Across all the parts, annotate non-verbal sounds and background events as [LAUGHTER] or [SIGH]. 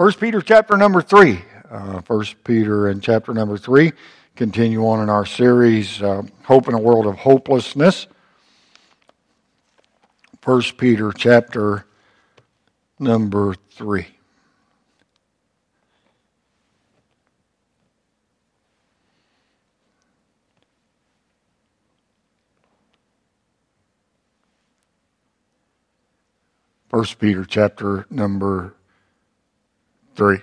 First Peter chapter number 3. Uh, First Peter and chapter number 3. Continue on in our series, uh, Hope in a World of Hopelessness. First Peter chapter number 3. First Peter chapter number 3.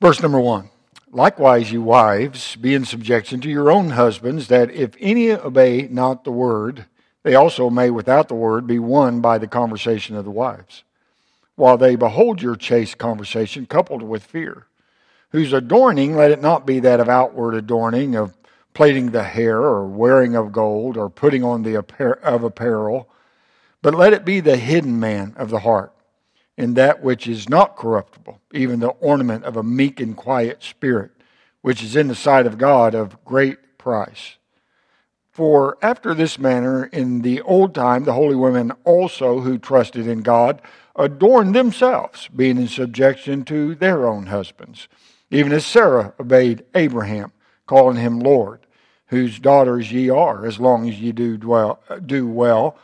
Verse number 1. Likewise, you wives, be in subjection to your own husbands, that if any obey not the word, they also may, without the word, be won by the conversation of the wives, while they behold your chaste conversation coupled with fear, whose adorning let it not be that of outward adorning, of plaiting the hair, or wearing of gold, or putting on the of apparel, but let it be the hidden man of the heart in that which is not corruptible, even the ornament of a meek and quiet spirit, which is in the sight of God of great price. For after this manner, in the old time, the holy women also who trusted in God adorned themselves, being in subjection to their own husbands, even as Sarah obeyed Abraham, calling him Lord, whose daughters ye are, as long as ye do, dwell, do well,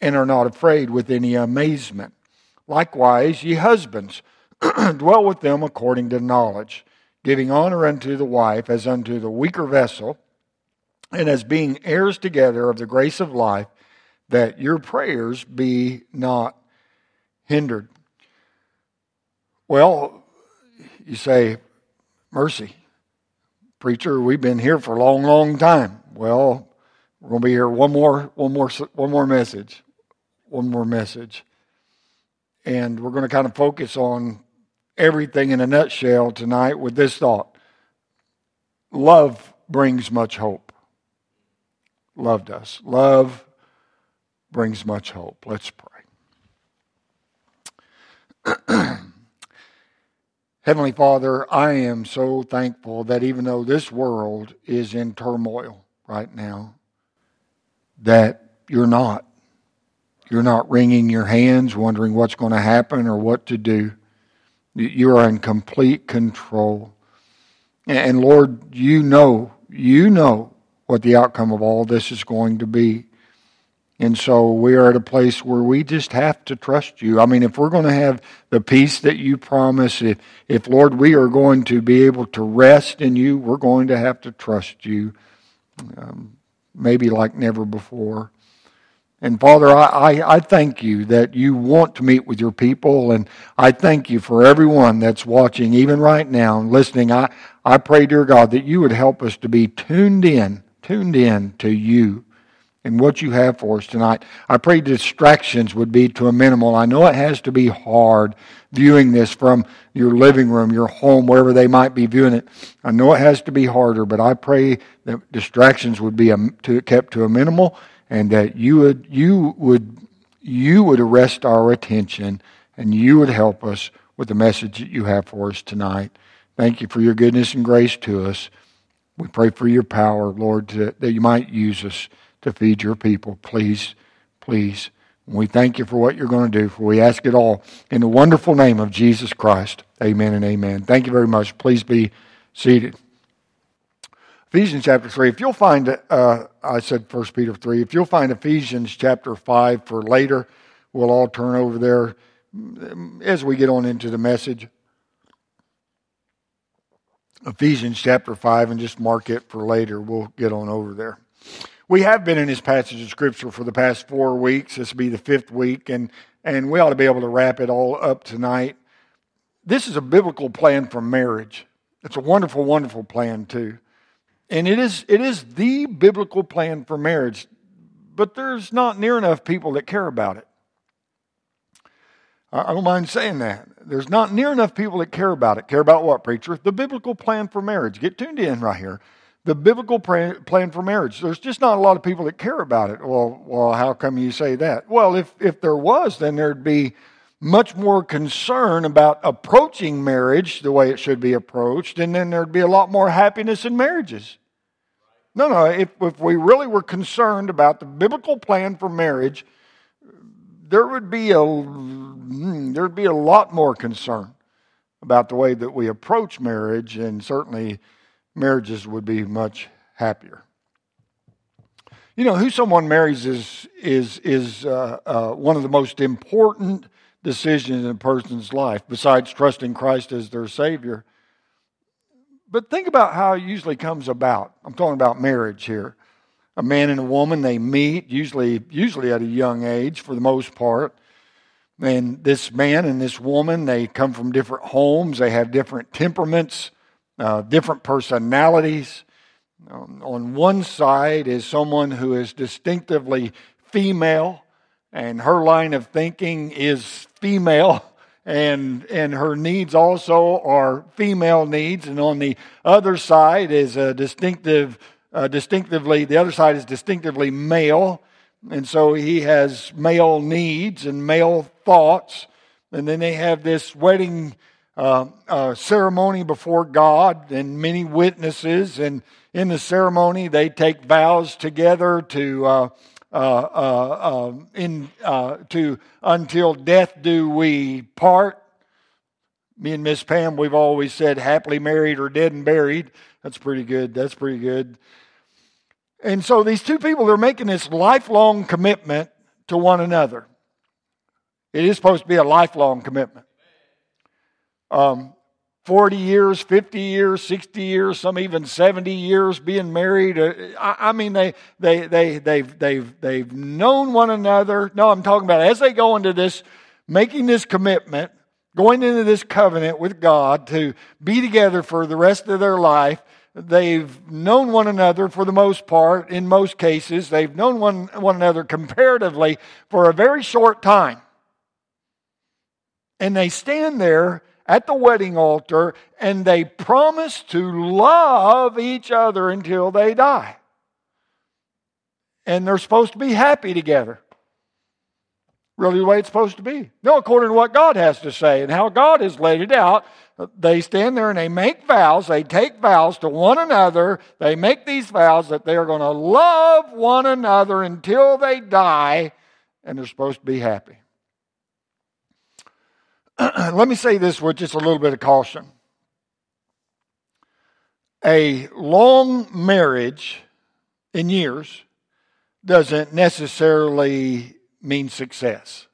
and are not afraid with any amazement Likewise, ye husbands, [CLEARS THROAT] dwell with them according to knowledge, giving honor unto the wife as unto the weaker vessel, and as being heirs together of the grace of life, that your prayers be not hindered. Well, you say, mercy. Preacher, we've been here for a long, long time. Well, we're going to be here one more, one more, one more message. One more message. And we're going to kind of focus on everything in a nutshell tonight with this thought love brings much hope. Love does. Love brings much hope. Let's pray. [CLEARS THROAT] Heavenly Father, I am so thankful that even though this world is in turmoil right now, that you're not. You're not wringing your hands, wondering what's going to happen or what to do. You are in complete control. And Lord, you know, you know what the outcome of all this is going to be. And so we are at a place where we just have to trust you. I mean, if we're going to have the peace that you promise, if, if Lord, we are going to be able to rest in you, we're going to have to trust you, um, maybe like never before. And Father, I, I, I, thank you that you want to meet with your people. And I thank you for everyone that's watching, even right now, and listening. I, I pray, dear God, that you would help us to be tuned in, tuned in to you and what you have for us tonight. I pray distractions would be to a minimal. I know it has to be hard viewing this from your living room, your home, wherever they might be viewing it. I know it has to be harder, but I pray that distractions would be to kept to a minimal and that you would you would you would arrest our attention and you would help us with the message that you have for us tonight. Thank you for your goodness and grace to us. We pray for your power, Lord, to, that you might use us to feed your people. Please, please. we thank you for what you're going to do, for we ask it all in the wonderful name of Jesus Christ. Amen and amen. Thank you very much. Please be seated. Ephesians chapter 3. If you'll find, uh, I said 1 Peter 3, if you'll find Ephesians chapter 5 for later, we'll all turn over there as we get on into the message. Ephesians chapter 5, and just mark it for later. We'll get on over there. We have been in this passage of Scripture for the past four weeks. This will be the fifth week, and, and we ought to be able to wrap it all up tonight. This is a biblical plan for marriage. It's a wonderful, wonderful plan, too. And it is, it is the biblical plan for marriage, but there's not near enough people that care about it. I don't mind saying that. There's not near enough people that care about it. Care about what, preacher? The biblical plan for marriage. Get tuned in right here. The biblical plan for marriage. There's just not a lot of people that care about it. Well, well, how come you say that? Well, if if there was, then there'd be much more concern about approaching marriage the way it should be approached, and then there'd be a lot more happiness in marriages. No, no, if, if we really were concerned about the biblical plan for marriage, there would be a hmm, there'd be a lot more concern about the way that we approach marriage, and certainly marriages would be much happier. You know, who someone marries is, is, is uh, uh, one of the most important decisions in a person's life, besides trusting Christ as their Savior. But think about how it usually comes about. I'm talking about marriage here. A man and a woman, they meet, usually, usually at a young age for the most part. And this man and this woman, they come from different homes, they have different temperaments, uh, different personalities. Um, on one side is someone who is distinctively female, and her line of thinking is female, and, and her needs also are female needs. And on the other side is a distinctive, uh, distinctively, the other side is distinctively male, and so he has male needs and male thoughts. And then they have this wedding uh, uh, ceremony before God and many witnesses. And in the ceremony, they take vows together to. Uh, uh, um, in uh, to until death do we part. Me and Miss Pam, we've always said happily married or dead and buried. That's pretty good. That's pretty good. And so these two people are making this lifelong commitment to one another. It is supposed to be a lifelong commitment. Um, 40 years, 50 years, 60 years, some even 70 years being married. Uh, I, I mean, they, they, they, they've, they've, they've known one another. No, I'm talking about as they go into this, making this commitment, going into this covenant with God to be together for the rest of their life. They've known one another for the most part, in most cases. They've known one, one another comparatively for a very short time. And they stand there at the wedding altar and they promise to love each other until they die. And they're supposed to be happy together. Really, the way it's supposed to be. No, according to what God has to say and how God has laid it out, they stand there and they make vows. They take vows to one another. They make these vows that they are going to love one another until they die, and they're supposed to be happy. [CLEARS THROAT] Let me say this with just a little bit of caution. A long marriage in years doesn't necessarily mean success.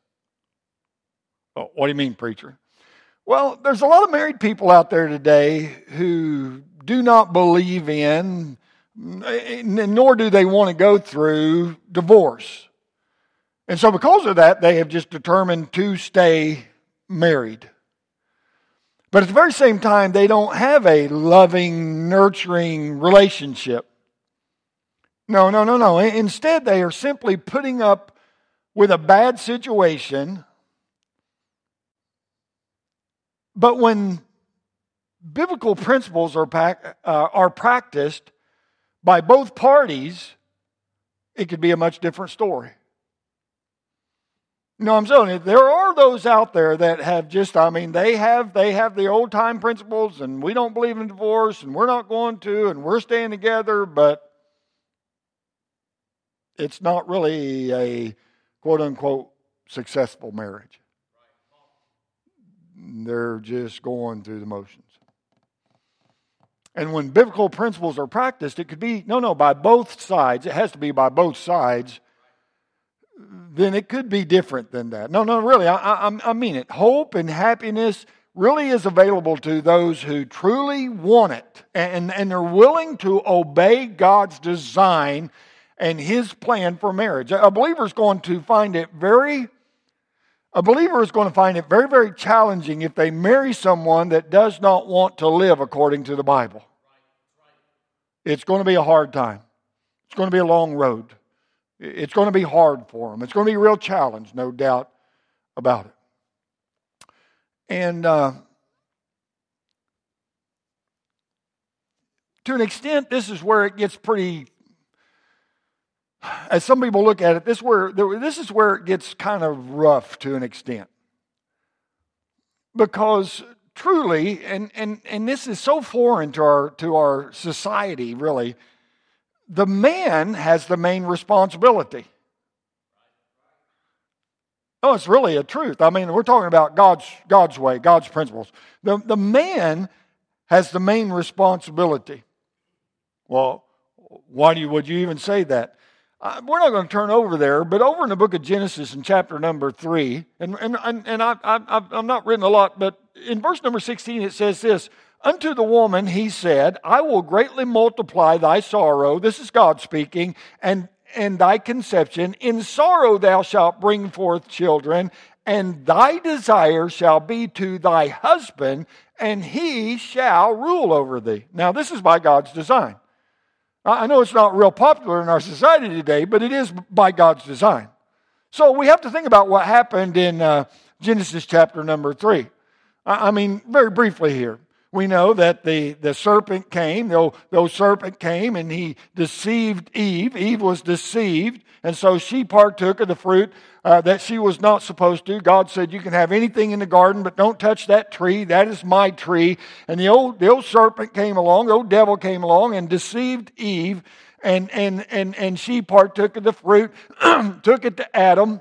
Oh, what do you mean, preacher? Well, there's a lot of married people out there today who do not believe in, nor do they want to go through divorce. And so, because of that, they have just determined to stay married. But at the very same time, they don't have a loving, nurturing relationship. No, no, no, no. Instead, they are simply putting up with a bad situation but when biblical principles are, uh, are practiced by both parties, it could be a much different story. No, I'm saying there are those out there that have just, I mean, they have they have the old time principles and we don't believe in divorce and we're not going to and we're staying together, but it's not really a quote unquote successful marriage. They're just going through the motions. And when biblical principles are practiced, it could be, no, no, by both sides. It has to be by both sides. Then it could be different than that. No, no, really, I, I, I mean it. Hope and happiness really is available to those who truly want it and, and they're willing to obey God's design and His plan for marriage. A believer is going to find it very a believer is going to find it very, very challenging if they marry someone that does not want to live according to the Bible. It's going to be a hard time. It's going to be a long road. It's going to be hard for them. It's going to be a real challenge, no doubt about it. And uh, to an extent, this is where it gets pretty as some people look at it, this, where, this is where it gets kind of rough to an extent. Because truly, and, and, and this is so foreign to our, to our society, really, the man has the main responsibility. Oh, it's really a truth. I mean, we're talking about God's, God's way, God's principles. The, the man has the main responsibility. Well, why do you, would you even say that? Uh, we're not going to turn over there, but over in the book of Genesis in chapter number 3, and, and, and I, I, I'm not written a lot, but in verse number 16 it says this Unto the woman he said, I will greatly multiply thy sorrow. This is God speaking, and and thy conception. In sorrow thou shalt bring forth children, and thy desire shall be to thy husband, and he shall rule over thee. Now, this is by God's design. I know it's not real popular in our society today, but it is by God's design. So we have to think about what happened in uh, Genesis chapter number three. I mean, very briefly here we know that the, the serpent came, the old, the old serpent came and he deceived Eve. Eve was deceived, and so she partook of the fruit uh, that she was not supposed to. God said, You can have anything in the garden, but don't touch that tree. That is my tree. And the old, the old serpent came along, the old devil came along and deceived Eve, and, and, and, and she partook of the fruit, [CLEARS THROAT] took it to Adam.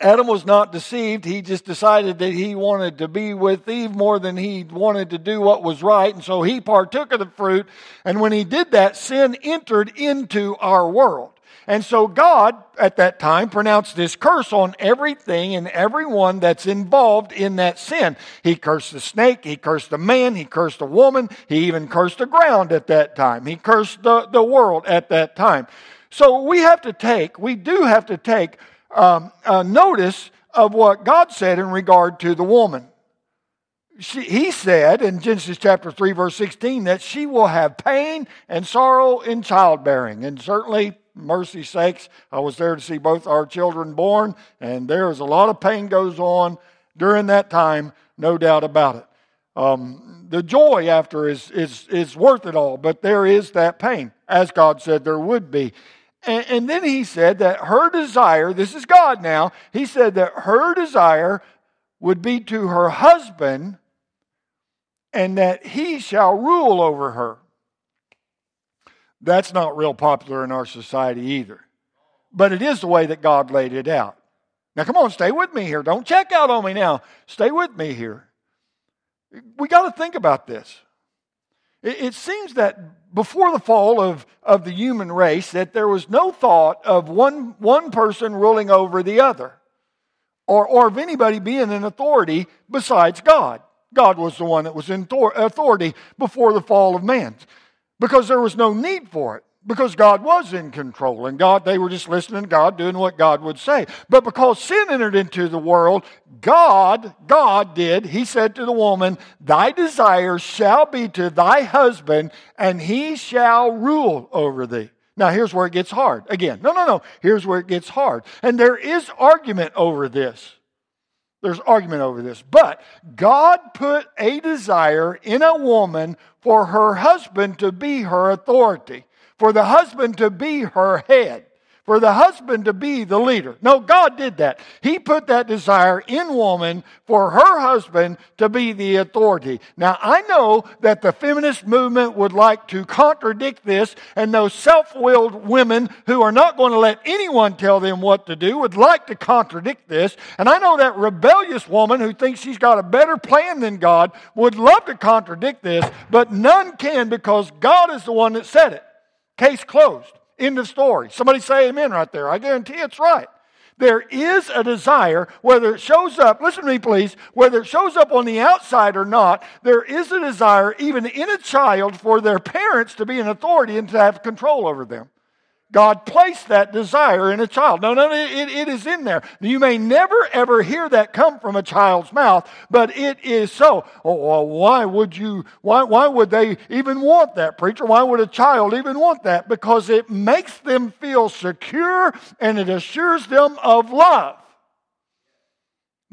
Adam was not deceived. He just decided that he wanted to be with Eve more than he wanted to do what was right. And so he partook of the fruit. And when he did that, sin entered into our world. And so God, at that time, pronounced this curse on everything and everyone that's involved in that sin. He cursed the snake, he cursed the man, he cursed the woman, he even cursed the ground at that time. He cursed the, the world at that time. So we have to take, we do have to take um, uh, notice of what God said in regard to the woman. She, he said in Genesis chapter 3, verse 16, that she will have pain and sorrow in childbearing. And certainly, mercy sakes, I was there to see both our children born, and there is a lot of pain goes on during that time, no doubt about it. Um, the joy after is, is, is worth it all, but there is that pain, as God said there would be. And, and then he said that her desire, this is God now, he said that her desire would be to her husband and that he shall rule over her. That's not real popular in our society either. But it is the way that God laid it out. Now, come on, stay with me here. Don't check out on me now. Stay with me here. We got to think about this. It, seems that before the fall of, of the human race, that there was no thought of one, one person ruling over the other, or, or of anybody being in authority besides God. God was the one that was in authority before the fall of man, because there was no need for it because God was in control and God, they were just listening to God, doing what God would say. But because sin entered into the world, God, God did, He said to the woman, Thy desire shall be to thy husband, and he shall rule over thee. Now, here's where it gets hard. Again, no, no, no. Here's where it gets hard. And there is argument over this. There's argument over this. But God put a desire in a woman for her husband to be her authority for the husband to be her head, for the husband to be the leader. No, God did that. He put that desire in woman for her husband to be the authority. Now, I know that the feminist movement would like to contradict this, and those self willed women who are not going to let anyone tell them what to do would like to contradict this. And I know that rebellious woman who thinks she's got a better plan than God would love to contradict this, but none can because God is the one that said it. Case closed. End of story. Somebody say amen right there. I guarantee it's right. There is a desire, whether it shows up, listen to me please, whether it shows up on the outside or not, there is a desire, even in a child, for their parents to be an authority and to have control over them. God placed that desire in a child. No, no, it, it is in there. You may never ever hear that come from a child's mouth, but it is so. Oh, well, why would you, why, why would they even want that, preacher? Why would a child even want that? Because it makes them feel secure and it assures them of love.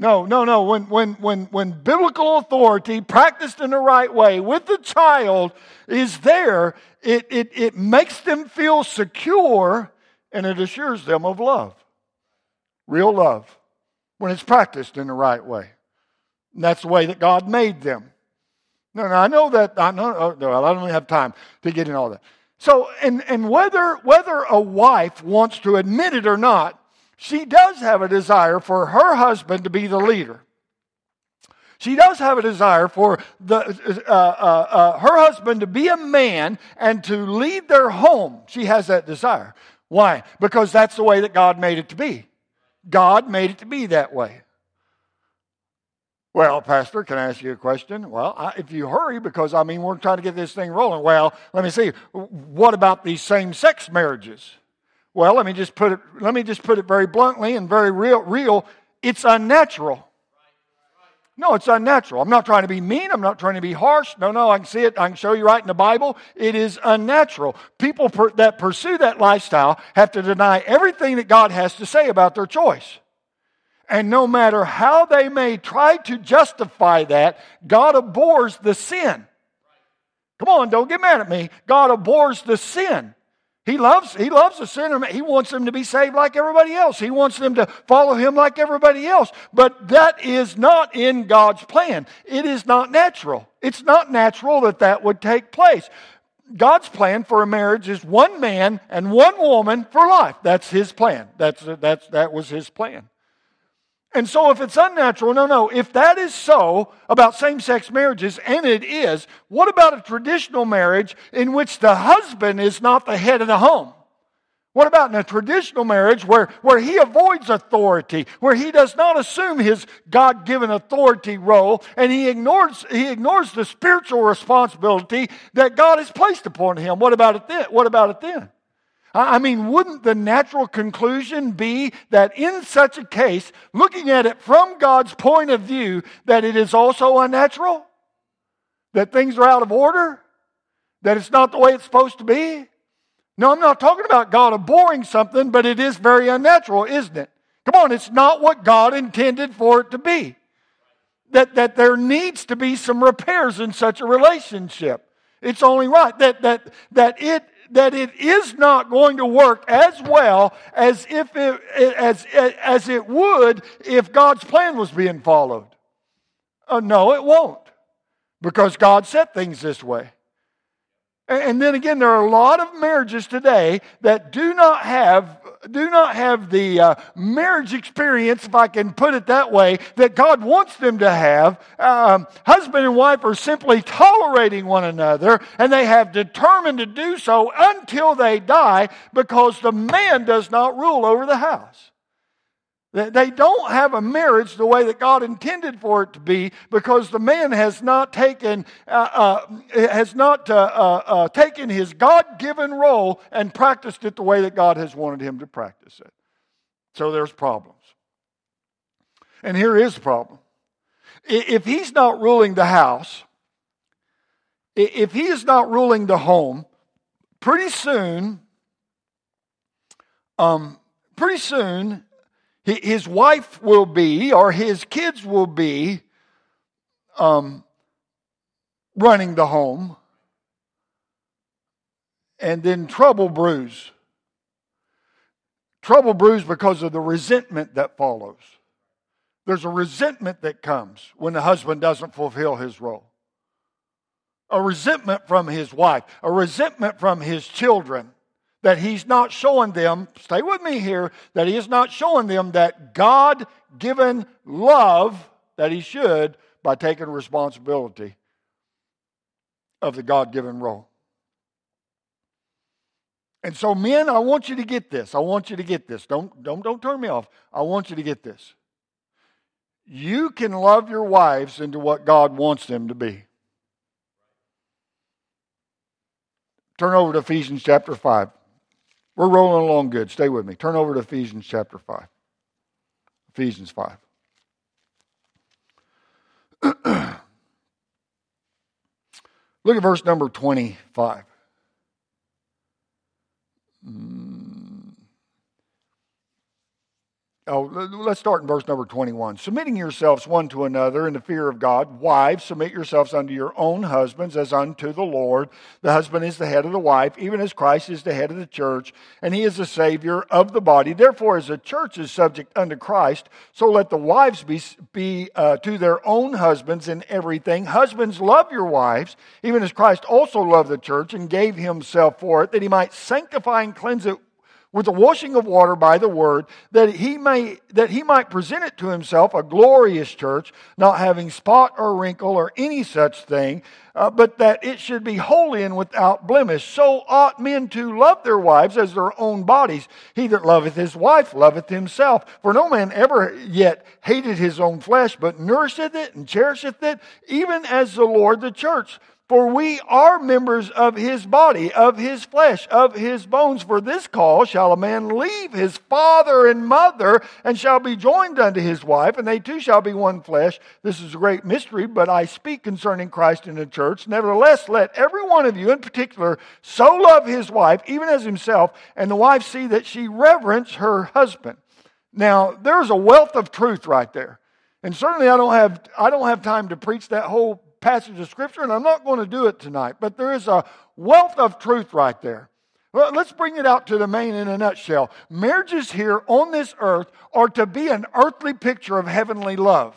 No, no, no. When, when, when, when biblical authority practiced in the right way with the child is there, it, it, it makes them feel secure and it assures them of love. Real love. When it's practiced in the right way. And that's the way that God made them. No, no, I know that. I know. Oh, no, I don't have time to get in all that. So, and, and whether, whether a wife wants to admit it or not, she does have a desire for her husband to be the leader. She does have a desire for the, uh, uh, uh, her husband to be a man and to lead their home. She has that desire. Why? Because that's the way that God made it to be. God made it to be that way. Well, Pastor, can I ask you a question? Well, I, if you hurry, because I mean, we're trying to get this thing rolling. Well, let me see. What about these same sex marriages? Well, let me just put it, let me just put it very bluntly and very real, real. It's unnatural. No, it's unnatural. I'm not trying to be mean. I'm not trying to be harsh. No, no, I can see it. I can show you right in the Bible. It is unnatural. People per, that pursue that lifestyle have to deny everything that God has to say about their choice. And no matter how they may try to justify that, God abhors the sin. Come on, don't get mad at me. God abhors the sin. He loves, he loves the sinner. He wants them to be saved like everybody else. He wants them to follow him like everybody else. But that is not in God's plan. It is not natural. It's not natural that that would take place. God's plan for a marriage is one man and one woman for life. That's his plan. That's, that's, that was his plan. And so, if it's unnatural, no, no. If that is so about same sex marriages, and it is, what about a traditional marriage in which the husband is not the head of the home? What about in a traditional marriage where, where he avoids authority, where he does not assume his God given authority role, and he ignores, he ignores the spiritual responsibility that God has placed upon him? What about it then? What about it then? I mean, wouldn't the natural conclusion be that in such a case, looking at it from God's point of view, that it is also unnatural? That things are out of order? That it's not the way it's supposed to be? No, I'm not talking about God abhorring something, but it is very unnatural, isn't it? Come on, it's not what God intended for it to be. That, that there needs to be some repairs in such a relationship. It's only right that, that, that it that it is not going to work as well as if it, as, as it would if God's plan was being followed. Uh, no, it won't. Because God set things this way. And then again, there are a lot of marriages today that do not have do not have the uh, marriage experience, if I can put it that way, that God wants them to have. Um, husband and wife are simply tolerating one another, and they have determined to do so until they die because the man does not rule over the house. They don't have a marriage the way that God intended for it to be because the man has not taken, uh, uh, has not uh, uh, uh taken his God given role and practiced it the way that God has wanted him to practice it. So there's problems. And here is the problem. If he's not ruling the house, if he is not ruling the home, pretty soon, um, pretty soon, his wife will be, or his kids will be, um, running the home, and then trouble brews. Trouble brews because of the resentment that follows. There's a resentment that comes when the husband doesn't fulfill his role. A resentment from his wife, a resentment from his children that he's not showing them, stay with me here, that he is not showing them that God given love that he should by taking responsibility of the God given role. And so, men, I want you to get this. I want you to get this. Don't, don't, don't turn me off. I want you to get this. You can love your wives into what God wants them to be. Turn over to Ephesians chapter 5. We're rolling along good. Stay with me. Turn over to Ephesians chapter 5. Ephesians 5. [CLEARS THROAT] Look at verse number 25. Hmm. Oh, let's start in verse number 21. Submitting yourselves one to another in the fear of God. Wives, submit yourselves unto your own husbands as unto the Lord. The husband is the head of the wife, even as Christ is the head of the church, and he is the Savior of the body. Therefore, as the church is subject unto Christ, so let the wives be, be uh, to their own husbands in everything. Husbands, love your wives, even as Christ also loved the church and gave himself for it, that he might sanctify and cleanse it with the washing of water by the word, that he may that he might present it to himself a glorious church, not having spot or wrinkle or any such thing, uh, but that it should be holy and without blemish. So ought men to love their wives as their own bodies. He that loveth his wife loveth himself. For no man ever yet hated his own flesh, but nourisheth it and cherisheth it, even as the Lord the church. For we are members of his body, of his flesh, of his bones. For this cause shall a man leave his father and mother, and shall be joined unto his wife, and they two shall be one flesh. This is a great mystery, but I speak concerning Christ in the church. Nevertheless, let every one of you in particular so love his wife, even as himself, and the wife see that she reverence her husband. Now, there's a wealth of truth right there. And certainly I don't have, I don't have time to preach that whole passage of Scripture, and I'm not going to do it tonight, but there is a wealth of truth right there. Well, let's bring it out to the main in a nutshell. Marriages here on this earth are to be an earthly picture of heavenly love.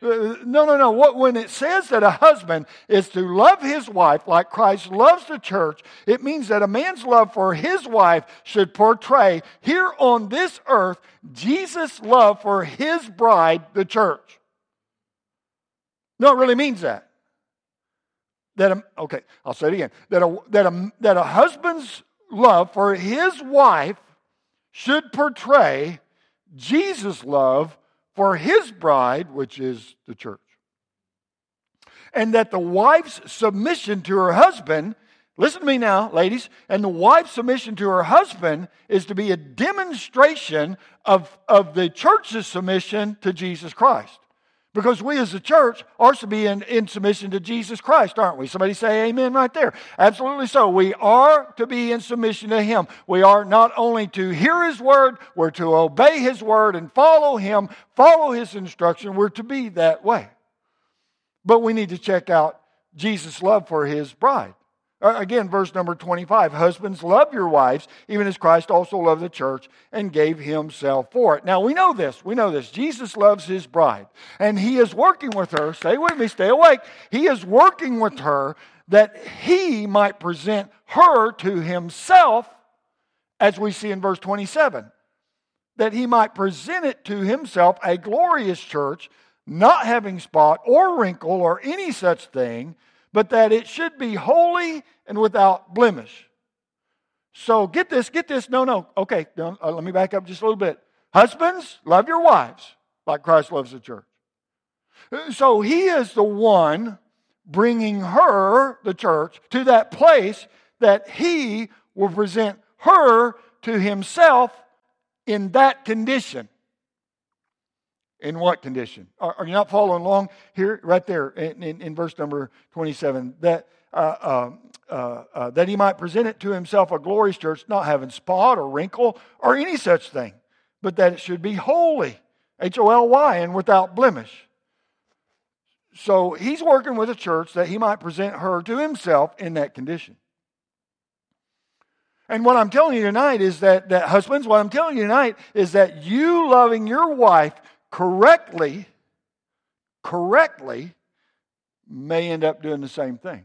Uh, no, no, no. What, when it says that a husband is to love his wife like Christ loves the church, it means that a man's love for his wife should portray here on this earth Jesus' love for his bride, the church. No, it really means that that a, okay, I'll say it again. That a, that a, that a husband's love for his wife should portray Jesus' love for his bride, which is the church. And that the wife's submission to her husband, listen to me now, ladies, and the wife's submission to her husband is to be a demonstration of, of the church's submission to Jesus Christ. Because we as a church are to be in, in, submission to Jesus Christ, aren't we? Somebody say amen right there. Absolutely so. We are to be in submission to Him. We are not only to hear His word, we're to obey His word and follow Him, follow His instruction. We're to be that way. But we need to check out Jesus' love for His bride. Uh, again, verse number 25 Husbands, love your wives, even as Christ also loved the church and gave himself for it. Now, we know this. We know this. Jesus loves his bride, and he is working with her. Stay with me, stay awake. He is working with her that he might present her to himself, as we see in verse 27. That he might present it to himself a glorious church, not having spot or wrinkle or any such thing but that it should be holy and without blemish. So get this, get this. No, no. Okay, uh, let me back up just a little bit. Husbands, love your wives like Christ loves the church. So he is the one bringing her, the church, to that place that he will present her to himself in that condition. In what condition? Are, are, you not following along here? Right there in, in, in verse number 27. That, uh, um, uh, uh, that he might present it to himself a glorious church, not having spot or wrinkle or any such thing, but that it should be holy, H O L Y, and without blemish. So he's working with a church that he might present her to himself in that condition. And what I'm telling you tonight is that, that husbands, what I'm telling you tonight is that you loving your wife correctly, correctly, may end up doing the same thing.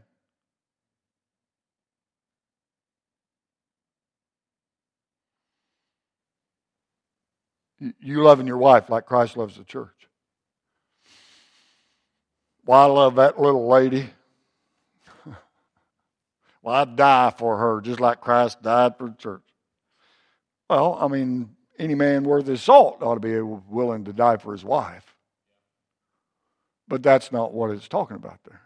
You loving your wife like Christ loves the church. Well, I love that little lady. [LAUGHS] well, I'd die for her just like Christ died for the church. Well, I mean, any man worth his salt ought to be willing to die for his wife. But that's not what it's talking about there.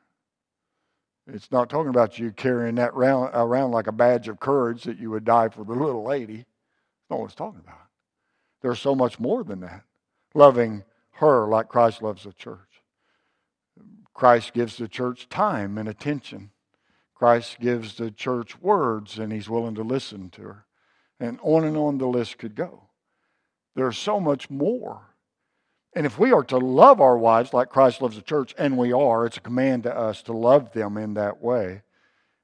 It's not talking about you carrying that around, around like a badge of courage that you would die for the little lady. That's not what it's talking about. There's so much more than that. Loving her like Christ loves the church. Christ gives the church time and attention. Christ gives the church words, and he's willing to listen to her. And on and on the list could go. There's so much more. And if we are to love our wives like Christ loves the church, and we are, it's a command to us to love them in that way.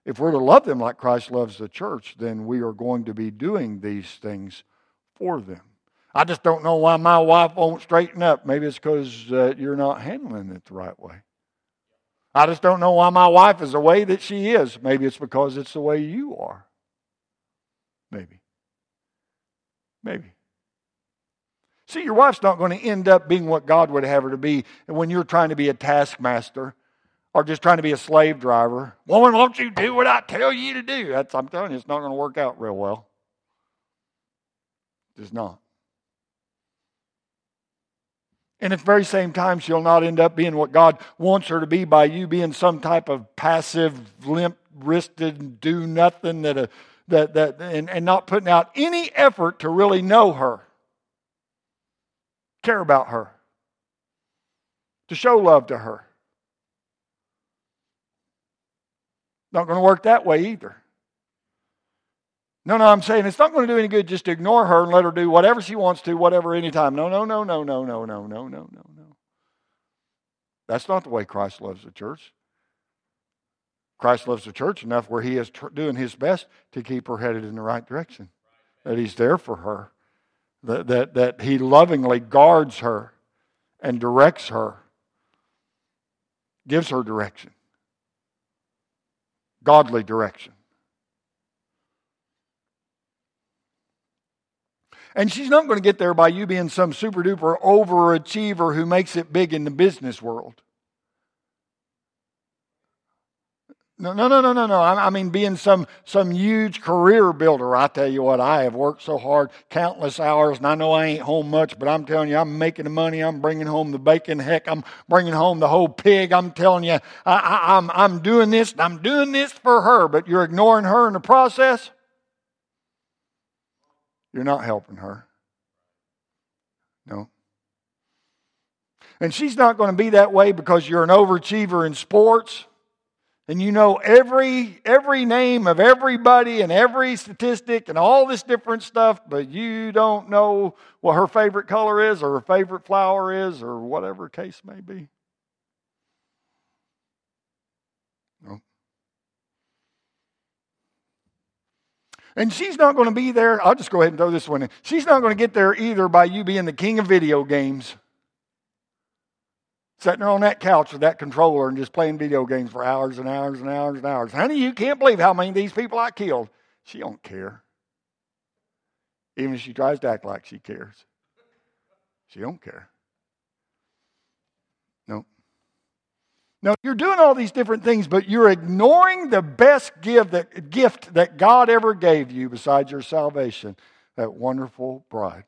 If we're to love them like Christ loves the church, then we are going to be doing these things for them. I just don't know why my wife won't straighten up. Maybe it's because uh, you're not handling it the right way. I just don't know why my wife is the way that she is. Maybe it's because it's the way you are. Maybe. Maybe. See, your wife's not going to end up being what God would have her to be when you're trying to be a taskmaster or just trying to be a slave driver. Woman, won't you do what I tell you to do? That's, I'm telling you, it's not going to work out real well. It's not. And at the very same time, she'll not end up being what God wants her to be by you being some type of passive, limp wristed, do nothing that, uh, that, that and, and not putting out any effort to really know her, care about her, to show love to her. Not going to work that way either. No, no, I'm saying it's not going to do any good just to ignore her and let her do whatever she wants to, whatever, anytime. No, no, no, no, no, no, no, no, no, no, no. That's not the way Christ loves the church. Christ loves the church enough where he is tr- doing his best to keep her headed in the right direction. That he's there for her. That, that, that he lovingly guards her and directs her, gives her direction, godly direction. And she's not going to get there by you being some super duper overachiever who makes it big in the business world. No, no, no, no, no, no. I mean, being some some huge career builder. I tell you what, I have worked so hard, countless hours, and I know I ain't home much, but I'm telling you, I'm making the money. I'm bringing home the bacon. Heck, I'm bringing home the whole pig. I'm telling you, I, I, I'm I'm doing this. I'm doing this for her, but you're ignoring her in the process. You're not helping her. No. And she's not going to be that way because you're an overachiever in sports and you know every every name of everybody and every statistic and all this different stuff but you don't know what her favorite color is or her favorite flower is or whatever case may be And she's not going to be there. I'll just go ahead and throw this one in. She's not going to get there either by you being the king of video games. Sitting there on that couch with that controller and just playing video games for hours and hours and hours and hours. Honey, you can't believe how many of these people I killed. She don't care. Even if she tries to act like she cares. She don't care. No, No, you're doing all these different things, but you're ignoring the best gift that, gift that God ever gave you besides your salvation that wonderful bride.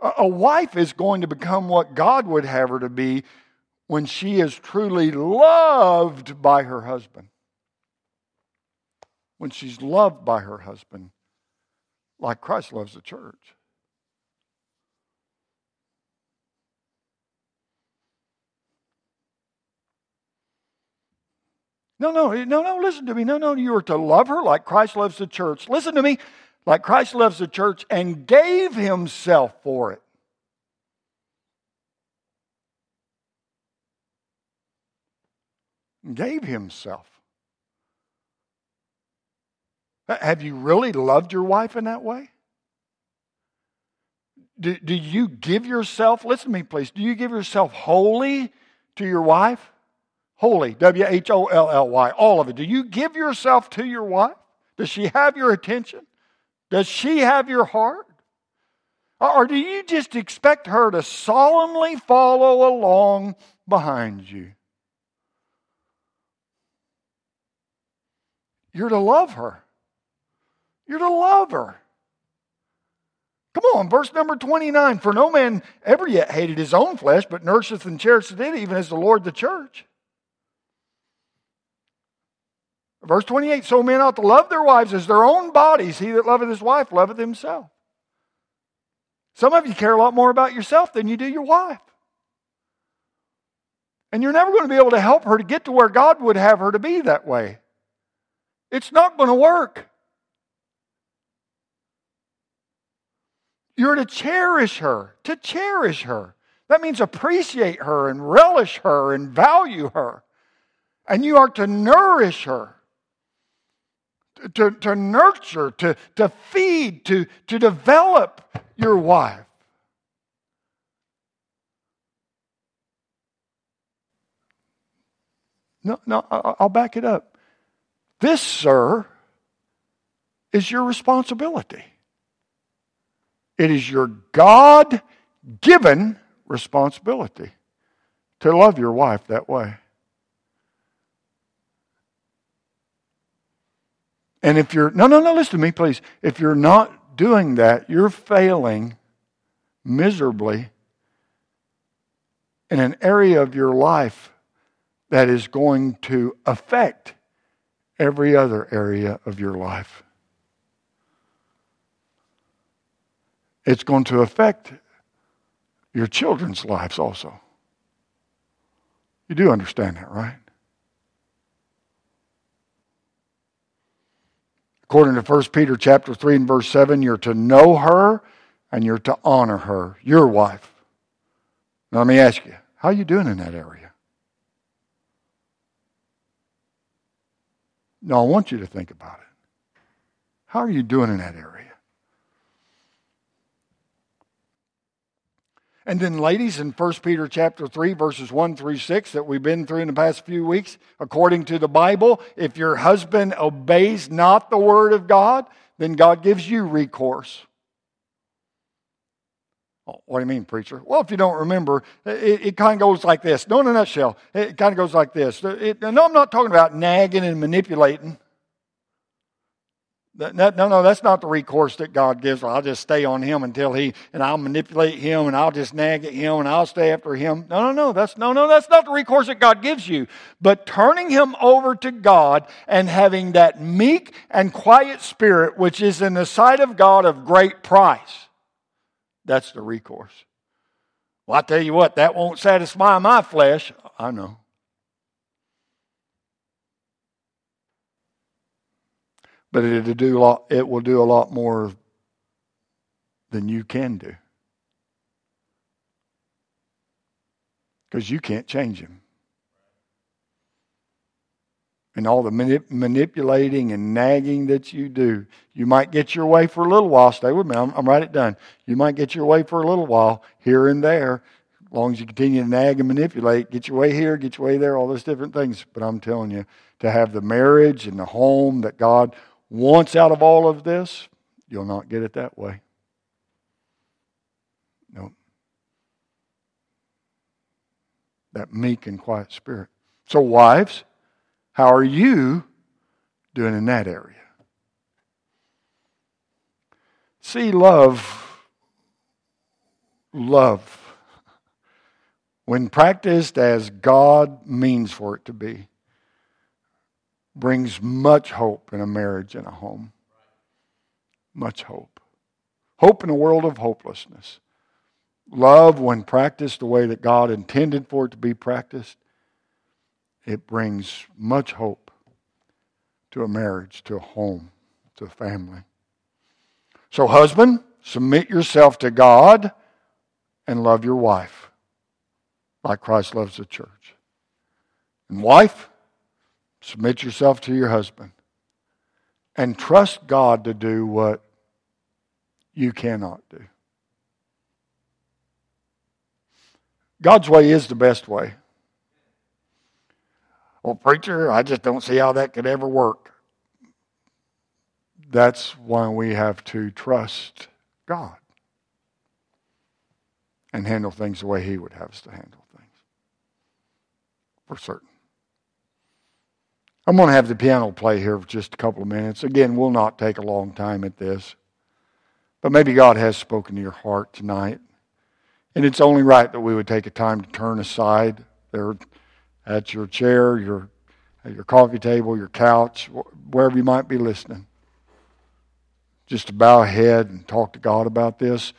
A, wife is going to become what God would have her to be when she is truly loved by her husband. When she's loved by her husband, like Christ loves the church. No, no, no, no, listen to me. No, no, you are to love her like Christ loves the church. Listen to me, like Christ loves the church and gave himself for it. Gave himself. Have you really loved your wife in that way? Do, do you give yourself, listen to me please, do you give yourself wholly to your wife? Wholly, W H O L L Y, all of it. Do you give yourself to your wife? Does she have your attention? Does she have your heart? Or do you just expect her to solemnly follow along behind you? You're to love her. You're to love her. Come on, verse number 29. For no man ever yet hated his own flesh, but nourisheth and cherisheth it, even as the Lord the church. Verse 28 So men ought to love their wives as their own bodies. He that loveth his wife loveth himself. Some of you care a lot more about yourself than you do your wife. And you're never going to be able to help her to get to where God would have her to be that way. It's not going to work. You're to cherish her, to cherish her. That means appreciate her and relish her and value her. And you are to nourish her to, to nurture, to, to feed, to, to develop your wife. No, no, I'll back it up. This, sir, is your responsibility. It is your God given responsibility to love your wife that way. And if you're, no, no, no, listen to me, please. If you're not doing that, you're failing miserably in an area of your life that is going to affect every other area of your life. It's going to affect your children's lives also. You do understand that, right? According to 1 Peter chapter 3 and verse 7, you're to know her and you're to honor her, your wife. Now let me ask you, how are you doing in that area? No, I want you to think about it. How are you doing in that area? And then, ladies, in 1 Peter chapter 3, verses 1 through 6 that we've been through in the past few weeks, according to the Bible, if your husband obeys not the word of God, then God gives you recourse. Oh, what do you mean, preacher? Well, if you don't remember, it, it kind of goes like this. No, in a nutshell, it kind of goes like this. It, no, I'm not talking about nagging and manipulating. No, no, that's not the recourse that God gives. I'll just stay on him until he, and I'll manipulate him, and I'll just nag at him, and I'll stay after him. No, no, no, that's no, no, that's not the recourse that God gives you. But turning him over to God and having that meek and quiet spirit, which is in the sight of God of great price, that's the recourse. Well, I tell you what, that won't satisfy my flesh. I know. But it do lot, it will do a lot more than you can do. Because you can't change him. And all the manip- manipulating and nagging that you do, you might get your way for a little while. Stay with me, I'm, I'm right it done. You might get your way for a little while here and there, as long as you continue to nag and manipulate. Get your way here, get your way there, all those different things. But I'm telling you, to have the marriage and the home that God once out of all of this, you'll not get it that way. No. That meek and quiet spirit. So, wives, how are you doing in that area? See, love, love, when practiced as God means for it to be, brings much hope in a marriage and a home. Much hope. Hope in a world of hopelessness. Love, when practiced the way that God intended for it to be practiced, it brings much hope to a marriage, to a home, to a family. So, husband, submit yourself to God and love your wife like Christ loves the church. And, wife, Submit yourself to your husband and trust God to do what you cannot do. God's way is the best way. Well, preacher, I just don't see how that could ever work. That's why we have to trust God and handle things the way He would have us to handle things. For certain. I'm going to have the piano play here for just a couple of minutes. Again, we'll not take a long time at this. But maybe God has spoken to your heart tonight. And it's only right that we would take a time to turn aside there at your chair, your, at your coffee table, your couch, wherever you might be listening. Just to bow ahead and talk to God about this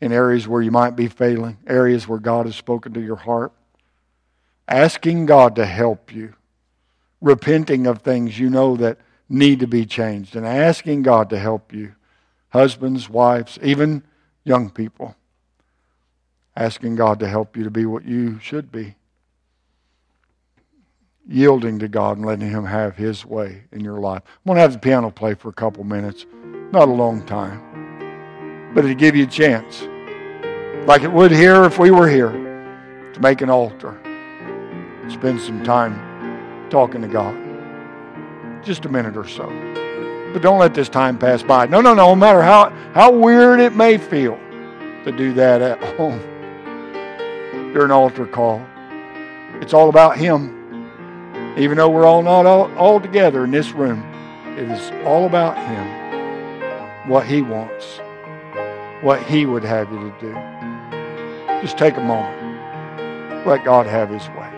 in areas where you might be failing, areas where God has spoken to your heart. Asking God to help you repenting of things you know that need to be changed and asking God to help you. Husbands, wives, even young people. Asking God to help you to be what you should be. Yielding to God and letting Him have His way in your life. I'm going to have the piano play for a couple minutes. Not a long time. But it'll give you a chance. Like it would here if we were here. To make an altar. Spend some time talking to God. just a minute or so. But don't let this time pass by. No, no, no. No matter how, how weird it may feel to do that at [LAUGHS] home during altar call, it's all about Him. Even though we're all not all, all together in this room, it is all about Him, what He wants, what He would have you to do. Just take a moment. Let God have His way.